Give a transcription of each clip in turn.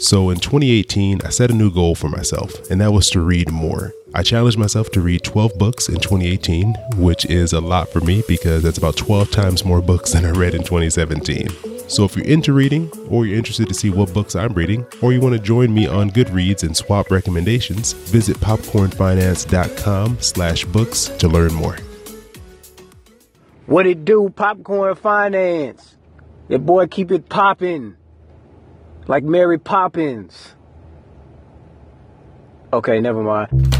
So in 2018, I set a new goal for myself, and that was to read more. I challenged myself to read 12 books in 2018, which is a lot for me because that's about 12 times more books than I read in 2017. So if you're into reading, or you're interested to see what books I'm reading, or you want to join me on Goodreads and swap recommendations, visit popcornfinance.com slash books to learn more. What it do, Popcorn Finance? Your boy keep it poppin'. Like Mary Poppins. Okay, never mind.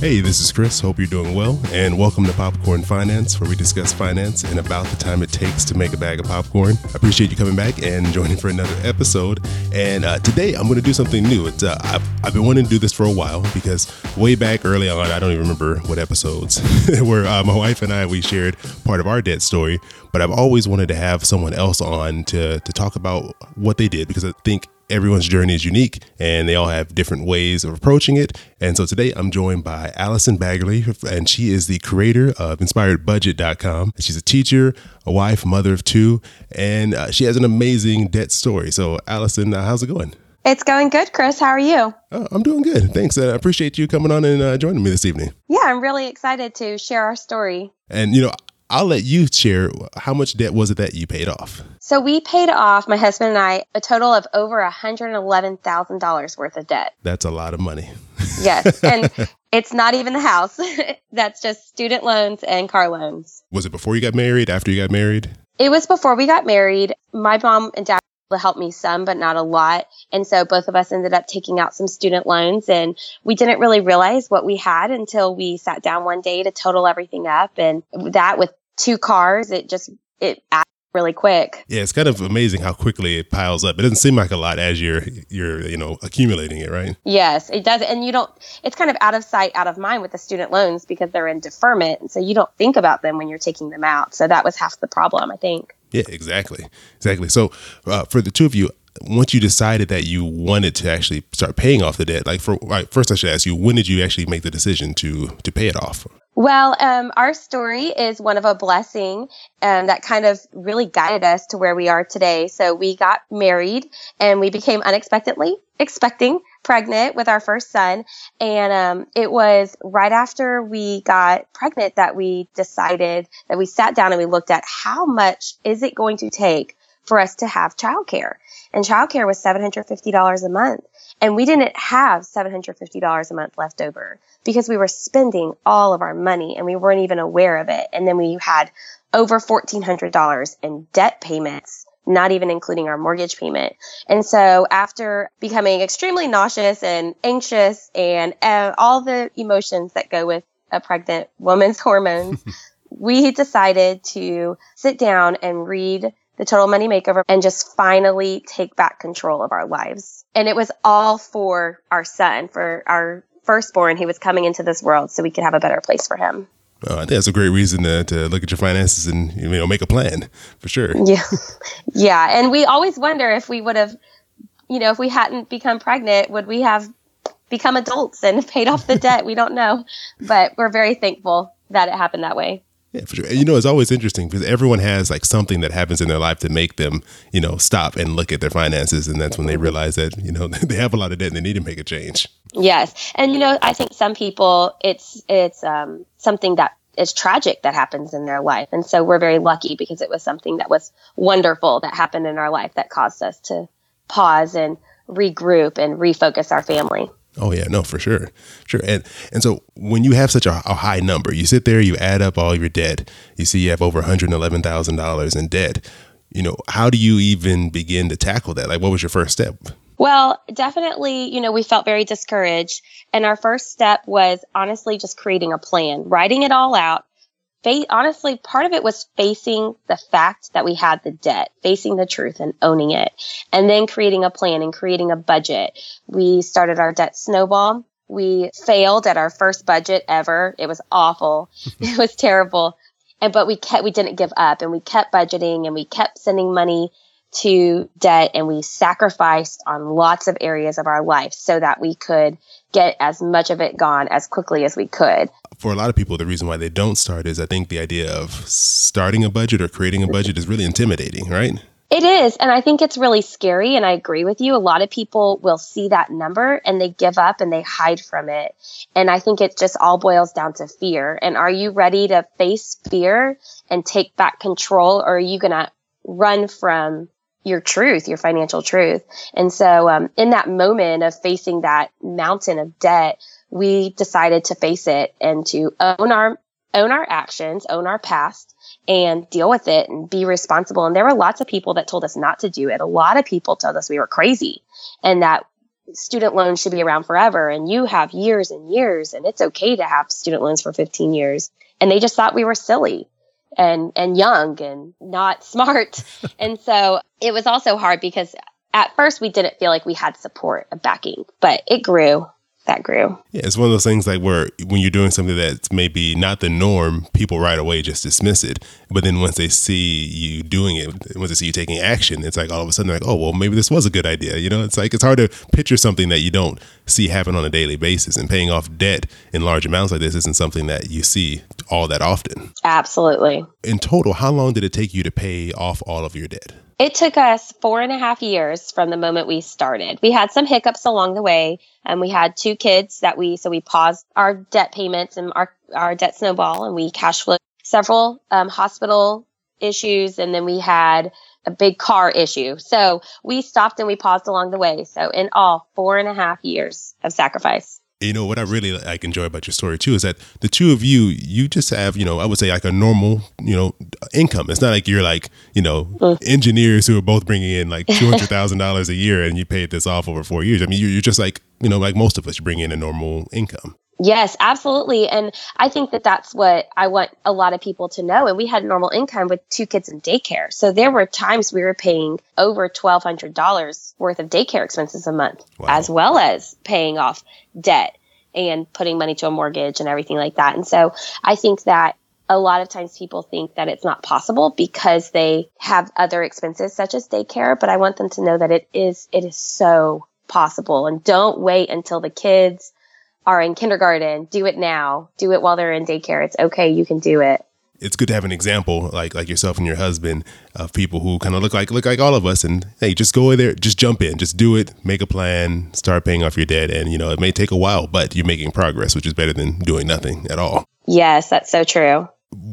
Hey, this is Chris. Hope you're doing well, and welcome to Popcorn Finance, where we discuss finance and about the time it takes to make a bag of popcorn. I appreciate you coming back and joining for another episode. And uh, today I'm going to do something new. It's uh, I've, I've, been wanting to do this for a while because way back early on, I don't even remember what episodes, where uh, my wife and I we shared part of our debt story. But I've always wanted to have someone else on to to talk about what they did because I think everyone's journey is unique and they all have different ways of approaching it. And so today I'm joined by Allison Baggerly, and she is the creator of InspiredBudget.com. She's a teacher, a wife, mother of two, and uh, she has an amazing debt story. So, Allison, uh, how's it going? It's going good, Chris. How are you? Oh, I'm doing good. Thanks. Uh, I appreciate you coming on and uh, joining me this evening. Yeah, I'm really excited to share our story. And, you know, I'll let you share how much debt was it that you paid off? So we paid off, my husband and I, a total of over $111,000 worth of debt. That's a lot of money. yes. And it's not even the house. That's just student loans and car loans. Was it before you got married, after you got married? It was before we got married. My mom and dad helped me some, but not a lot. And so both of us ended up taking out some student loans and we didn't really realize what we had until we sat down one day to total everything up. And that with two cars, it just, it really quick. Yeah, it's kind of amazing how quickly it piles up. It doesn't seem like a lot as you're you're you know accumulating it, right? Yes, it does. And you don't. It's kind of out of sight, out of mind with the student loans because they're in deferment, and so you don't think about them when you're taking them out. So that was half the problem, I think. Yeah, exactly, exactly. So uh, for the two of you. Once you decided that you wanted to actually start paying off the debt, like for right, first, I should ask you, when did you actually make the decision to to pay it off? Well, um, our story is one of a blessing um, that kind of really guided us to where we are today. So we got married and we became unexpectedly expecting pregnant with our first son. And um, it was right after we got pregnant that we decided that we sat down and we looked at how much is it going to take for us to have childcare. And childcare was $750 a month. And we didn't have $750 a month left over because we were spending all of our money and we weren't even aware of it. And then we had over $1,400 in debt payments, not even including our mortgage payment. And so after becoming extremely nauseous and anxious and uh, all the emotions that go with a pregnant woman's hormones, we decided to sit down and read the Total Money Makeover and just finally take back control of our lives. And it was all for our son, for our firstborn who was coming into this world so we could have a better place for him. Oh, I think that's a great reason to, to look at your finances and you know make a plan for sure. Yeah, yeah, and we always wonder if we would have, you know, if we hadn't become pregnant, would we have become adults and paid off the debt? we don't know, but we're very thankful that it happened that way. Yeah, for sure. And you know, it's always interesting because everyone has like something that happens in their life to make them, you know, stop and look at their finances. And that's when they realize that, you know, they have a lot of debt and they need to make a change. Yes. And, you know, I think some people, it's, it's um, something that is tragic that happens in their life. And so we're very lucky because it was something that was wonderful that happened in our life that caused us to pause and regroup and refocus our family. Oh yeah, no, for sure, sure. And and so when you have such a, a high number, you sit there, you add up all your debt, you see you have over one hundred eleven thousand dollars in debt. You know, how do you even begin to tackle that? Like, what was your first step? Well, definitely, you know, we felt very discouraged. And our first step was honestly just creating a plan, writing it all out, fa- honestly, part of it was facing the fact that we had the debt, facing the truth and owning it, and then creating a plan and creating a budget. We started our debt snowball. We failed at our first budget ever. It was awful. it was terrible. And, but we kept, we didn't give up and we kept budgeting and we kept sending money to debt and we sacrificed on lots of areas of our life so that we could get as much of it gone as quickly as we could. For a lot of people, the reason why they don't start is I think the idea of starting a budget or creating a budget is really intimidating, right? It is. And I think it's really scary. And I agree with you. A lot of people will see that number and they give up and they hide from it. And I think it just all boils down to fear. And are you ready to face fear and take back control? Or are you going to run from your truth, your financial truth? And so, um, in that moment of facing that mountain of debt, we decided to face it and to own our, own our actions, own our past and deal with it and be responsible. And there were lots of people that told us not to do it. A lot of people told us we were crazy and that student loans should be around forever and you have years and years and it's okay to have student loans for 15 years. And they just thought we were silly and and young and not smart. and so it was also hard because at first we didn't feel like we had support of backing, but it grew that grew. Yeah, it's one of those things like where when you're doing something that's maybe not the norm, people right away just dismiss it. But then once they see you doing it, once they see you taking action, it's like all of a sudden like, oh well, maybe this was a good idea. You know, it's like it's hard to picture something that you don't see happen on a daily basis, and paying off debt in large amounts like this isn't something that you see all that often. Absolutely. In total, how long did it take you to pay off all of your debt? It took us four and a half years from the moment we started. We had some hiccups along the way, and we had two kids that we so we paused our debt payments and our our debt snowball, and we cash flowed several um, hospital issues, and then we had a big car issue. So we stopped and we paused along the way. So in all, four and a half years of sacrifice you know what I really like enjoy about your story too is that the two of you, you just have you know I would say like a normal you know income. It's not like you're like you know mm. engineers who are both bringing in like two hundred thousand dollars a year and you paid this off over four years. I mean you're just like you know like most of us, you bring in a normal income. Yes, absolutely. And I think that that's what I want a lot of people to know. And we had normal income with two kids in daycare. So there were times we were paying over $1,200 worth of daycare expenses a month, wow. as well as paying off debt and putting money to a mortgage and everything like that. And so I think that a lot of times people think that it's not possible because they have other expenses such as daycare, but I want them to know that it is it is so possible and don't wait until the kids are in kindergarten, do it now. Do it while they're in daycare. It's okay. You can do it. It's good to have an example like like yourself and your husband of people who kind of look like look like all of us and hey, just go in there, just jump in, just do it, make a plan, start paying off your debt and you know, it may take a while, but you're making progress, which is better than doing nothing at all. Yes, that's so true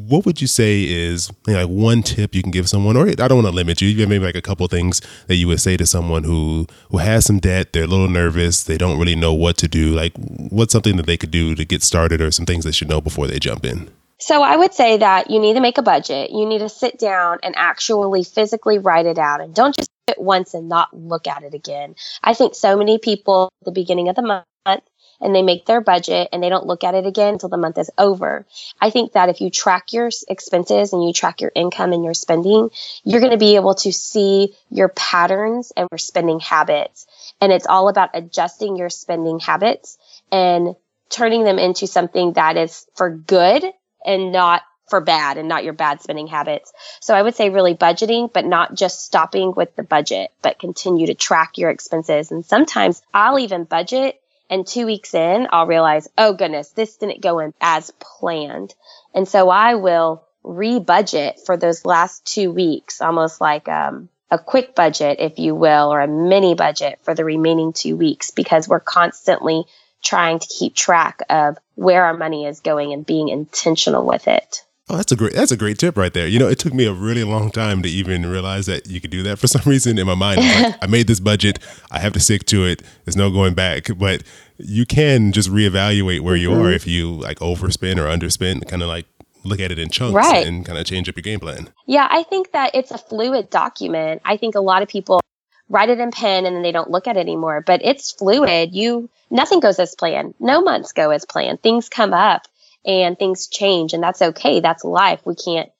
what would you say is you know, like one tip you can give someone or i don't want to limit you you have maybe like a couple things that you would say to someone who who has some debt they're a little nervous they don't really know what to do like what's something that they could do to get started or some things they should know before they jump in so I would say that you need to make a budget. You need to sit down and actually physically write it out and don't just do it once and not look at it again. I think so many people at the beginning of the month and they make their budget and they don't look at it again until the month is over. I think that if you track your expenses and you track your income and your spending, you're going to be able to see your patterns and your spending habits. And it's all about adjusting your spending habits and turning them into something that is for good and not for bad and not your bad spending habits. So I would say really budgeting, but not just stopping with the budget, but continue to track your expenses. And sometimes I'll even budget and two weeks in, I'll realize, oh goodness, this didn't go in as planned. And so I will re-budget for those last two weeks, almost like um, a quick budget, if you will, or a mini budget for the remaining two weeks, because we're constantly trying to keep track of where our money is going and being intentional with it. Oh, that's a great that's a great tip right there. You know, it took me a really long time to even realize that you could do that. For some reason in my mind, like, I made this budget, I have to stick to it. There's no going back. But you can just reevaluate where you mm-hmm. are if you like overspend or underspend, kind of like look at it in chunks right. and kind of change up your game plan. Yeah, I think that it's a fluid document. I think a lot of people write it in pen and then they don't look at it anymore, but it's fluid. You nothing goes as planned. No months go as planned. Things come up and things change and that's okay. That's life. We can't,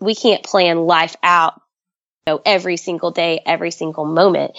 we can't plan life out, you know, every single day, every single moment,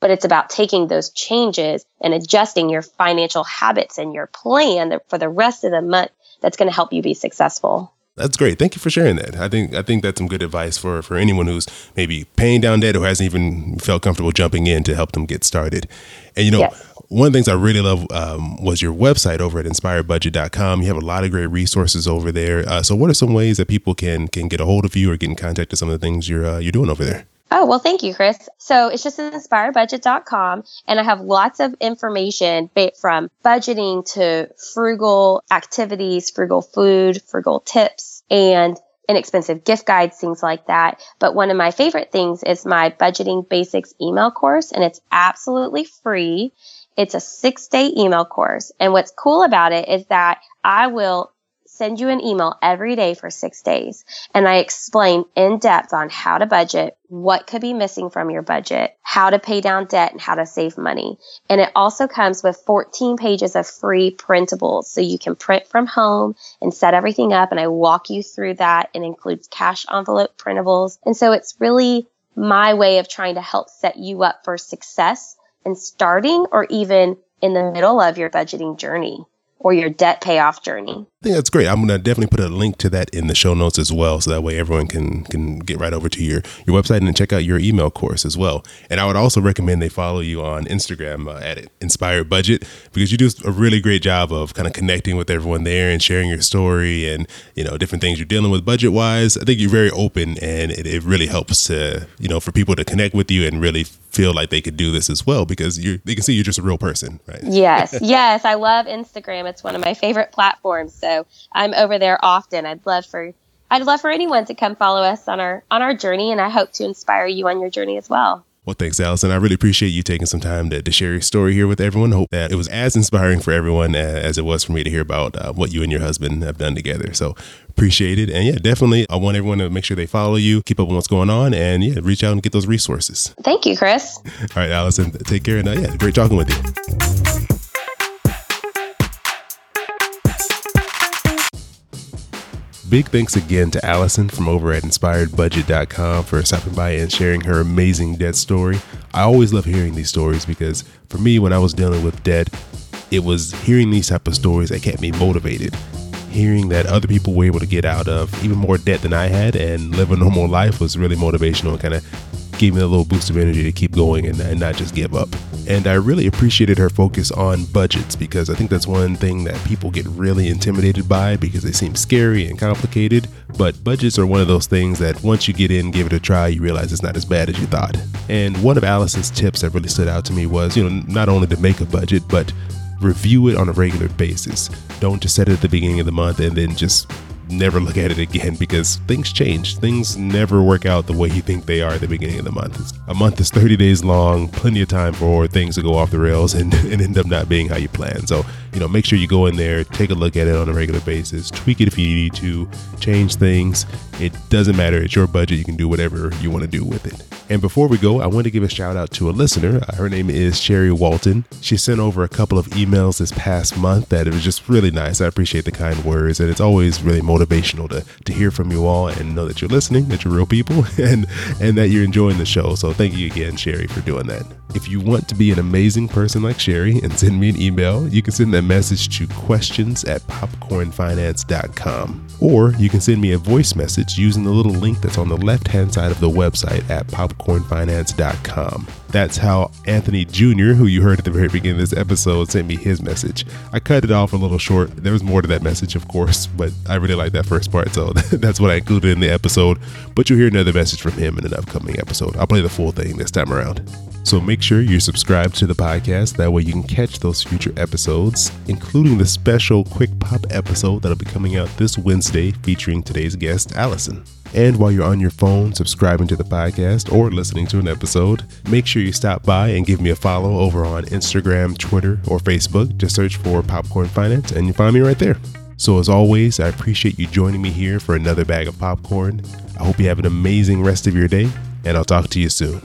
but it's about taking those changes and adjusting your financial habits and your plan for the rest of the month that's going to help you be successful. That's great. Thank you for sharing that. I think I think that's some good advice for for anyone who's maybe paying down debt or hasn't even felt comfortable jumping in to help them get started. And you know, yes. one of the things I really love um, was your website over at inspiredbudget.com. You have a lot of great resources over there. Uh, so, what are some ways that people can can get a hold of you or get in contact with some of the things you're uh, you're doing over there? Oh, well, thank you, Chris. So it's just inspiredbudget.com, and I have lots of information from budgeting to frugal activities, frugal food, frugal tips, and inexpensive gift guides, things like that. But one of my favorite things is my budgeting basics email course, and it's absolutely free. It's a six day email course. And what's cool about it is that I will send you an email every day for six days. And I explain in depth on how to budget, what could be missing from your budget, how to pay down debt, and how to save money. And it also comes with 14 pages of free printables. So you can print from home and set everything up. And I walk you through that. It includes cash envelope printables. And so it's really my way of trying to help set you up for success in starting or even in the middle of your budgeting journey or your debt payoff journey I think that's great. I'm gonna definitely put a link to that in the show notes as well, so that way everyone can can get right over to your your website and check out your email course as well. And I would also recommend they follow you on Instagram uh, at Inspired Budget because you do a really great job of kind of connecting with everyone there and sharing your story and you know different things you're dealing with budget wise. I think you're very open and it, it really helps to you know for people to connect with you and really feel like they could do this as well because you they can see you're just a real person, right? Yes, yes, I love Instagram. It's one of my favorite platforms. So I'm over there often. I'd love for I'd love for anyone to come follow us on our on our journey, and I hope to inspire you on your journey as well. Well, thanks, Allison. I really appreciate you taking some time to, to share your story here with everyone. Hope that it was as inspiring for everyone as it was for me to hear about uh, what you and your husband have done together. So appreciate it. And yeah, definitely, I want everyone to make sure they follow you, keep up with what's going on, and yeah, reach out and get those resources. Thank you, Chris. All right, Allison, take care. And uh, yeah, great talking with you. Big thanks again to Allison from over at inspiredbudget.com for stopping by and sharing her amazing debt story. I always love hearing these stories because for me, when I was dealing with debt, it was hearing these type of stories that kept me motivated. Hearing that other people were able to get out of even more debt than I had and live a normal life was really motivational and kind of gave me a little boost of energy to keep going and, and, not just give up. And I really appreciated her focus on budgets because I think that's one thing that people get really intimidated by because they seem scary and complicated. But budgets are one of those things that once you get in, give it a try, you realize it's not as bad as you thought. And one of Allison's tips that really stood out to me was, you know, not only to make a budget, but review it on a regular basis. Don't just set it at the beginning of the month and then just never look at it again because things change. Things never work out the way you think they are at the beginning of the month. A month is 30 days long, plenty of time for things to go off the rails and, and end up not being how you plan. So, you know, make sure you go in there, take a look at it on a regular basis, tweak it if you need to, change things. It doesn't matter. It's your budget. You can do whatever you want to do with it. And before we go, I want to give a shout out to a listener. Uh, her name is Sherry Walton. She sent over a couple of emails this past month that it was just really nice. I appreciate the kind words, and it's always really motivational to, to hear from you all and know that you're listening, that you're real people, and and that you're enjoying the show. So thank you again, Sherry, for doing that. If you want to be an amazing person like Sherry and send me an email, you can send that message to questions at popcornfinance.com. Or you can send me a voice message using the little link that's on the left hand side of the website at popcornfinance.com. That's how Anthony Jr., who you heard at the very beginning of this episode, sent me his message. I cut it off a little short. There was more to that message, of course, but I really like that first part, so that's what I included in the episode. But you'll hear another message from him in an upcoming episode. I'll play the full thing this time around. So make sure you're subscribed to the podcast. That way you can catch those future episodes, including the special Quick Pop episode that'll be coming out this Wednesday featuring today's guest, Allison. And while you're on your phone subscribing to the podcast or listening to an episode, make sure you stop by and give me a follow over on Instagram, Twitter, or Facebook. Just search for Popcorn Finance and you find me right there. So, as always, I appreciate you joining me here for another bag of popcorn. I hope you have an amazing rest of your day, and I'll talk to you soon.